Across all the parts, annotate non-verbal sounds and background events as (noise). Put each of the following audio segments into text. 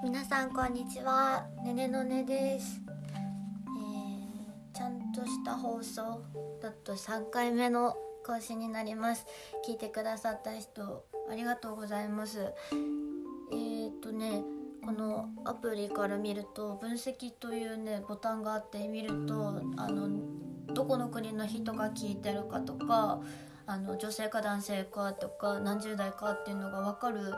皆さんこんにちは。ねねのねです、えーちゃんとした放送だと3回目の更新になります。聞いてくださった人ありがとうございます。えー、っとねこのアプリから見ると分析というねボタンがあって見るとあのどこの国の人が聞いてるかとかあの女性か男性かとか何十代かっていうのが分かる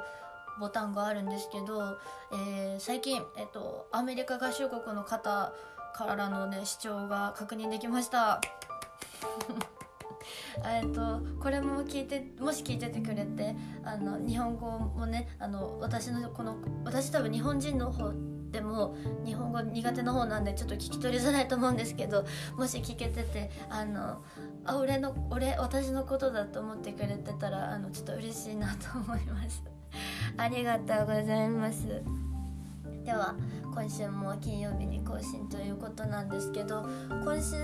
ボタンがあるんですけど、えー最近、えっと、アメリカ合衆国の方からのね視聴が確認できました。(laughs) えっとこれも聞いてもし聞いててくれてあの日本語もねあの私のこの私多分日本人の方でも日本語苦手な方なんでちょっと聞き取りづらいと思うんですけどもし聞けててあのあ俺の俺私のことだと思ってくれてたらあのちょっと嬉しいなと思います。(laughs) ありがとうございます。では今週も金曜日に更新ということなんですけど今週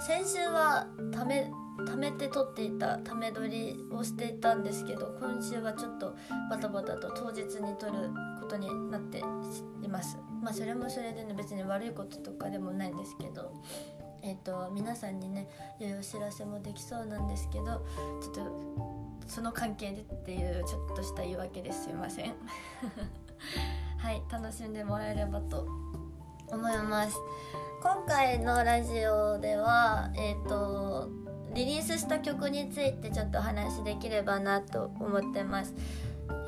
先週はため貯めて撮っていたため撮りをしていたんですけど今週はちょっとバタバタと当日に撮ることになっていますまあそれもそれでね別に悪いこととかでもないんですけどえっ、と皆さんにね良いお知らせもできそうなんですけどちょっとその関係でっていうちょっとした言い訳ですすいません。(laughs) はい楽しんでもらえればと思います。今回のラジオではえっ、とリリースした曲についてちょっとお話しできればなと思ってます、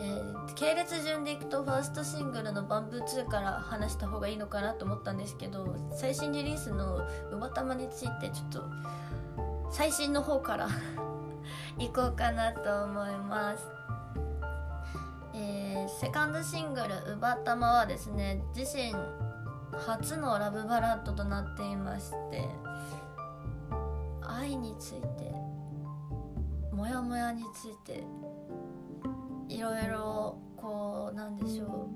えー系列順でいくとファーストシングルの「バンブー2」から話した方がいいのかなと思ったんですけど最新リリースの「うばたま」についてちょっと最新の方から行こうかなと思います。えーセカンドシングル「うばたま」はですね自身初のラブバラッドとなっていまして愛についてモヤモヤについていろいろこうなんでしょ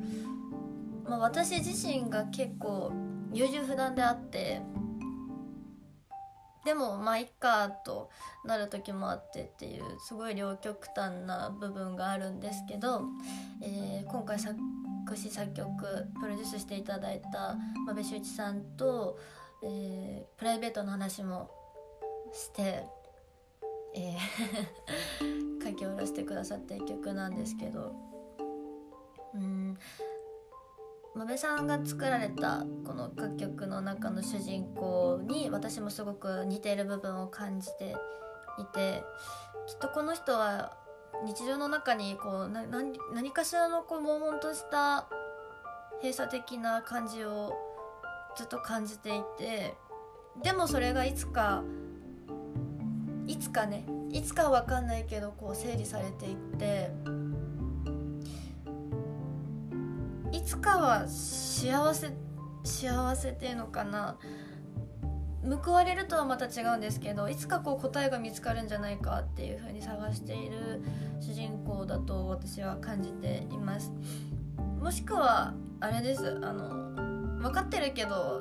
う、まあ、私自身が結構優柔不断であってでもまあいっかとなる時もあってっていうすごい両極端な部分があるんですけど、えー今回作詞作曲プロデュースしていただいた馬部修一さんと、えープライベートの話もして、えー (laughs) 書き下ろしてくださった一曲なんですけど。うん。馬部さんが作られたこの楽曲の中の主人公に私もすごく似ている部分を感じていてきっとこの人は日常の中にこうな何何かしらのこう悶々とした閉鎖的な感じをずっと感じていてでもそれがいつかいつかねいつかは分かんないけどこう整理されていっていつかは幸せ幸せっていうのかな。報われるとはまた違うんですけどいつかこう答えが見つかるんじゃないかっていう風に探している主人公だと私は感じています。もしくはあれです。あの分かってるけど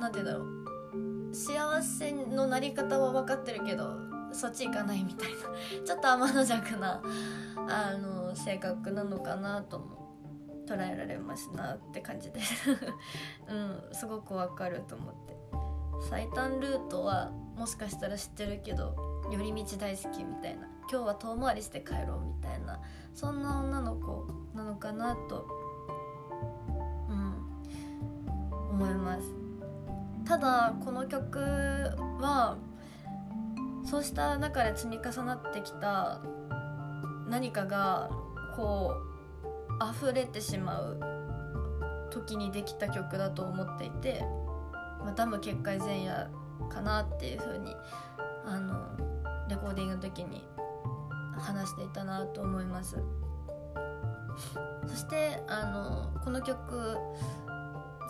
何て言うんだろう。幸せのなり方は分かってるけどそっち行かないみたいな。ちょっと天の弱なあの性格なのかなとも捉えられますなって感じで。(laughs) うんすごくわかると思って。最短ルートはもしかしたら知ってるけど寄り道大好きみたいな。今日は遠回りして帰ろうみたいな。そんな女の子なのかなとうん思います。ただこの曲はそうした中で積み重なってきた何かがこう溢れてしまう時にできた曲だと思っていて、まあ、ダム決壊前夜かなっていう風にあのレコーディングの時に話していたなと思います。そしてあのこの曲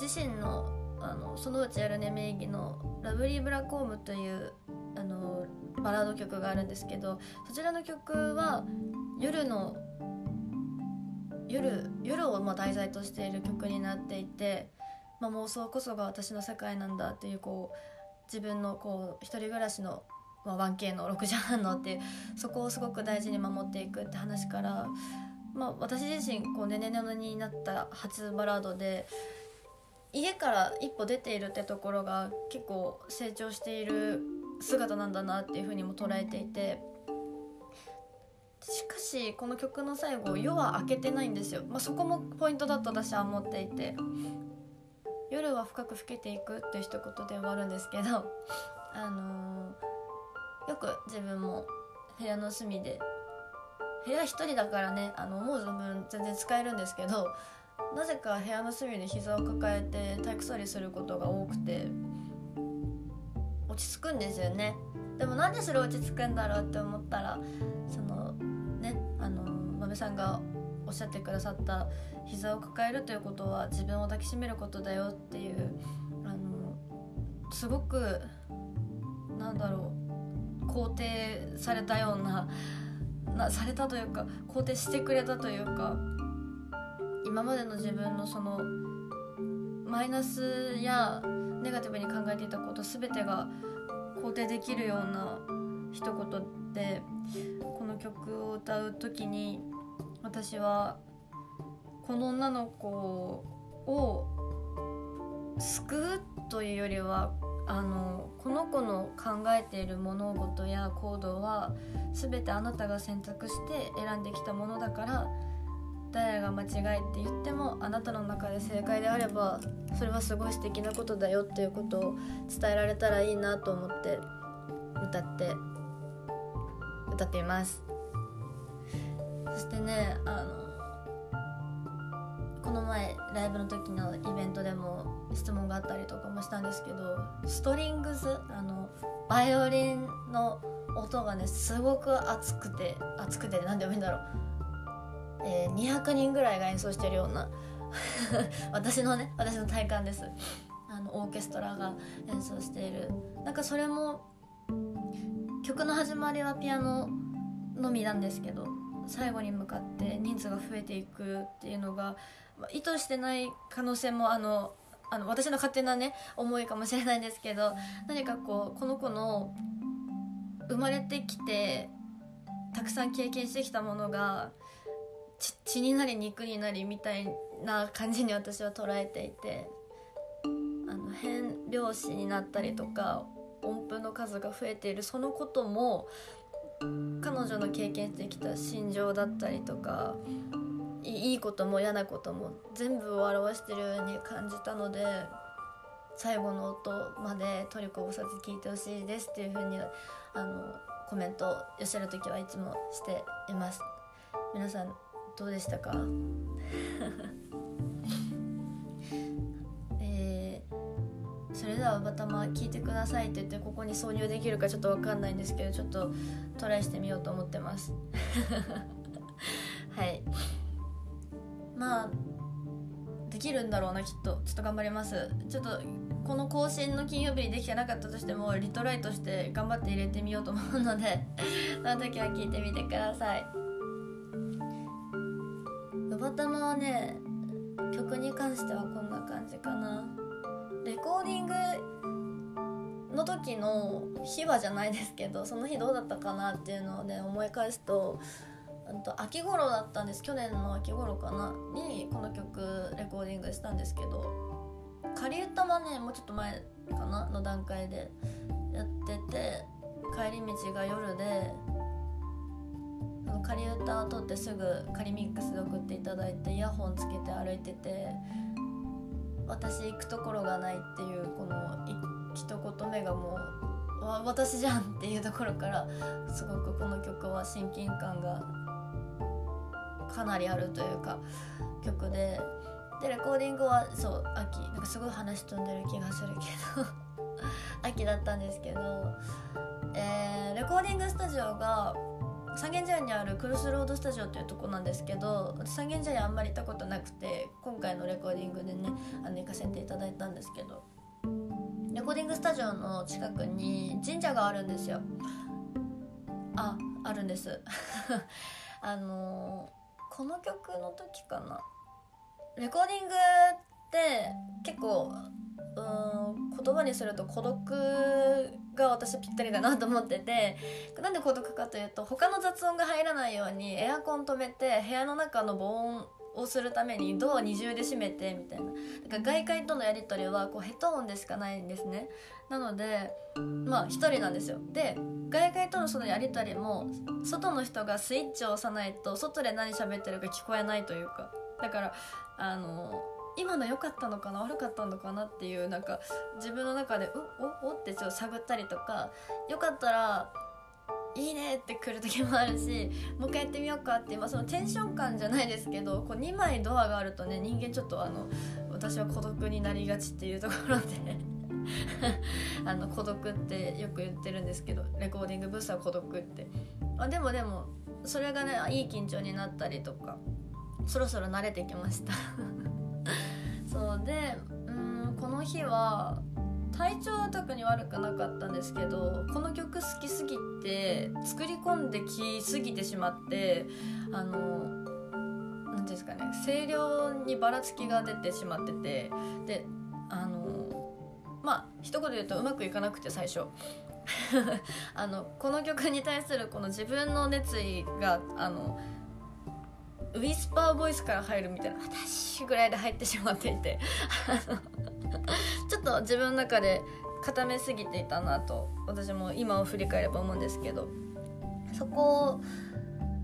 自身のあのそのうちやるね名義の「ラブリー・ブラックホーム」というあのバラード曲があるんですけどそちらの曲は夜の夜夜をま題材としている曲になっていて、まあ、妄想こそが私の世界なんだっていうこう自分のこう一人暮らしの、まあ、1K の6時半のってそこをすごく大事に守っていくって話からまあ、私自身こうねねねのになった初バラードで家から一歩出ているってところが結構成長している姿なんだなっていうふうにも捉えていてしかしこの曲の最後夜は明けてないんですよ、まあ、そこもポイントだと私は思っていて。夜は深く更けていくっていう一言で終わるんですけど (laughs) あのー、よく自分も部屋の隅で部屋一人だからねあの思う存分全然使えるんですけどなぜか部屋の隅で膝を抱えて体育座りすることが多くて落ち着くんですよね。でもなんでそれ落ち着くんだろうって思ったらそのさんがおっしゃってくださった膝を抱えるということは自分を抱きしめることだよっていうあのすごくなんだろう肯定されたようななされたというか肯定してくれたというか今までの自分のそのマイナスやネガティブに考えていたこと全てが肯定できるような一言でこの曲を歌う時に私はこの女の子を救うというよりはあのこの子の考えている物事や行動は全てあなたが選択して選んできたものだから誰が間違いって言ってもあなたの中で正解であればそれはすごい素敵なことだよっていうことを伝えられたらいいなと思って歌って歌っています。そしてねあのこの前ライブの時のイベントでも質問があったりとかもしたんですけどストリングスあのバイオリンの音がねすごく熱くて熱くて何でもいいんだろう、えー、200人ぐらいが演奏してるような (laughs) 私のね私の体感です。あのオーケストラが演奏している。なんかそれも曲の始まりはピアノのみなんですけど最後に向かって人数が増えていくっていうのが意図してない可能性もあのあの私の勝手なね思いかもしれないんですけど何かこうこの子の生まれてきてたくさん経験してきたものが血になり肉になりみたいな感じに私は捉えていてあの変拍子になったりとか音符の数が増えているそのことも彼女の経験してきた心情だったりとかいいことも嫌なことも全部を表してるように感じたので最後の音までトリコをさず聞いてほしいですっていう風にあのコメントを寄せる時はいつもしています。皆さんどうでしたか？(laughs) それではまたま聞いてくださいって言ってここに挿入できるかちょっと分かんないんですけどちょっとトライしてみようと思ってます。(laughs) はい。まあできるんだろうなきっと。ちょっと頑張ります。ちょっとこの更新の金曜日にできてなかったとしてもリトライとして頑張って入れてみようと思うので (laughs) その時は聞いてみてください。ロバタマはね曲に関してはこんな感じかな。レコーディングの時の秘話じゃないですけどその日どうだったかなっていうのをね思い返すとと秋頃だったんです。去年の秋頃かな？にこの曲レコーディングしたんですけど仮歌はねもうちょっと前かな？の段階でやってて帰り道が夜で仮歌を取ってすぐ仮ミックスで送っていただいてイヤホンつけて歩いてて私行くところがないっていうこの一言目がもう私じゃんっていうところからすごくこの曲は親近感がかなりあるというか曲ででレコーディングはそう秋なんかすごい話飛んでる気がするけど (laughs) 秋だったんですけど、えー、レコーディングスタジオが三軒茶屋にあるクロスロードスタジオっていうとこなんですけど三軒茶屋あんまり行ったことなくて今回のレコーディングでねあの行かせていただいたんですけど。レコーディングスタジオの近くに神社があるんですよ。ああるんです。(laughs) あのこの曲の時かな。レコーディングって結構うん言葉にすると孤独が私ぴったりだなと思っててなんで孤独かというと他の雑音が入らないようにエアコン止めて部屋の中の防音をするためにドア二重で閉めてみたいな。だから外界とのやり取りはこうヘッドホンでしかないんですね。なのでまあ1人なんですよ。で外界とのそのやり取りも外の人がスイッチを押さないと外で何喋ってるか聞こえないというか。だからあの今の良かったのかな悪かったのかなっていうなんか自分の中で「うおおってちょっと探ったりとかよかったらいいねって来る時もあるしもう一回やってみようかって、まあ、そのテンション感じゃないですけどこう2枚ドアがあるとね人間ちょっとあの私は孤独になりがちっていうところで (laughs) あの孤独ってよく言ってるんですけどレコーディングブースは孤独って。あでもでもそれがねいい緊張になったりとかそろそろ慣れてきました。(laughs) そうでうんこの日は体調は特に悪くなかったんですけどこの曲好きすぎて作り込んできすぎてしまってあの何ですかね声量にばらつきが出てしまっててであのまあ一言で言うとうまくいかなくて最初。(laughs) あのこの曲に対するこの自分の熱意があのウィスパーボイスから入るみたいな「私」ぐらいで入ってしまっていて。(laughs) ちょっと自分の中で固めすぎていたなと私も今を振り返れば思うんですけど。そこを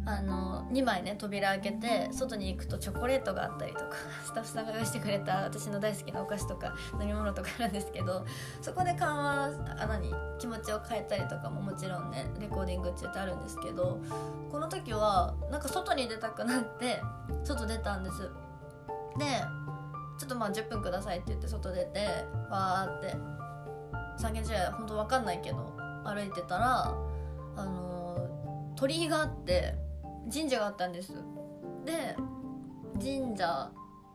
あの2枚ね扉開けて外に行くとチョコレートがあったりとか (laughs) スタッフさんが用意してくれた私の大好きなお菓子とか飲み物とかあるんですけどそこで緩和あ何気持ちを変えたりとかももちろんねレコーディング中ってあるんですけどこの時はなんか外に出たくなって外出たんです。でちょっとまあ10分くださいって言って外出てわーって三軒茶屋本当わかんないけど歩いてたらあの鳥居があって神社があったんです。で神社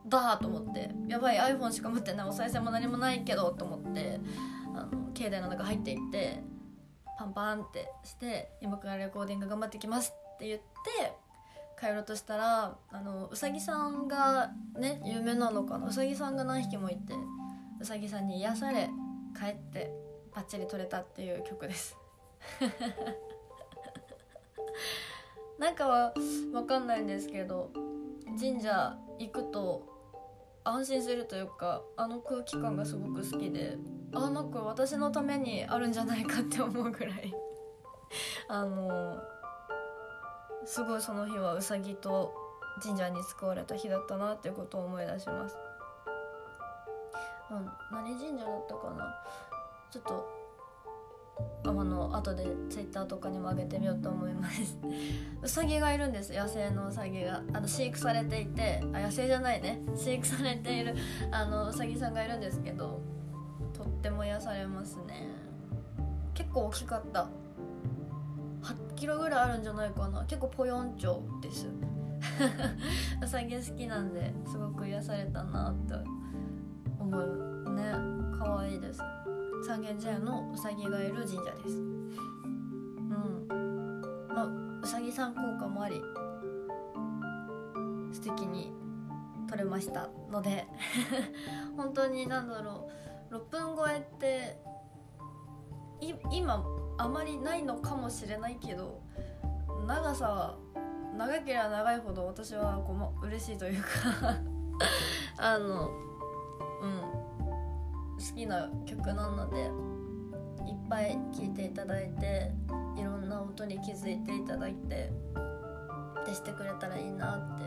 だと思ってやばい iPhone しか持ってないお賽銭も何もないけどと思ってあの境内の中入っていってパンパンってして「今からレコーディング頑張ってきます」って言って帰ろうとしたらあのうさぎさんがね有名なのかなうさぎさんが何匹もいてうさぎさんに癒され帰ってバッチリ撮れたっていう曲です。(laughs) なんかは分かんないんですけど神社行くと安心するというかあの空気感がすごく好きであなんか私のためにあるんじゃないかって思うぐらい (laughs) あのすごいその日はうさぎと神社に救われた日だったなっていうことを思い出します。うん、何神社だったかな？ちょっとあの後でツイッターとかにも上げてみようと思います。(laughs) うさぎがいるんです。野生のうさぎが。あの飼育されていて。あ野生じゃないね。飼育されているあのうさぎさんがいるんですけどとっても癒されますね。結構大きかった。8キロぐらいあるんじゃないかな。結構ポヨンチョです。(laughs) うさぎ好きなんですごく癒されたなって思う。ね可愛いです。三軒茶屋のうさぎがいる神社です。うん。まあうさぎさん効果もあり素敵に撮れましたので (laughs) 本当に何だろう6分超えって今あまりないのかもしれないけど長さは長ければ長いほど私はこう嬉しいというか (laughs) あのうん。好きな曲なのでいっぱい聴いていただいていろんな音に気づいていただいてでしてくれたらいいなって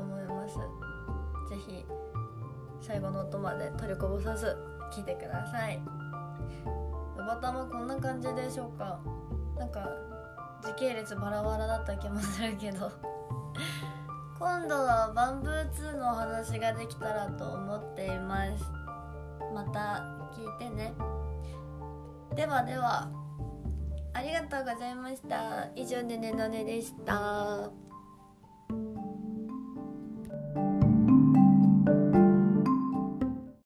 思います。是非最後の音まで取りこぼさず聴いてください。ロバタもこんな感じでしょうか。なんか時系列バラバラだった気もするけど。(laughs) 今度はバンブー2のお話ができたらと思っています。また聞いてね。ではではありがとうございました。以上でねのねでした。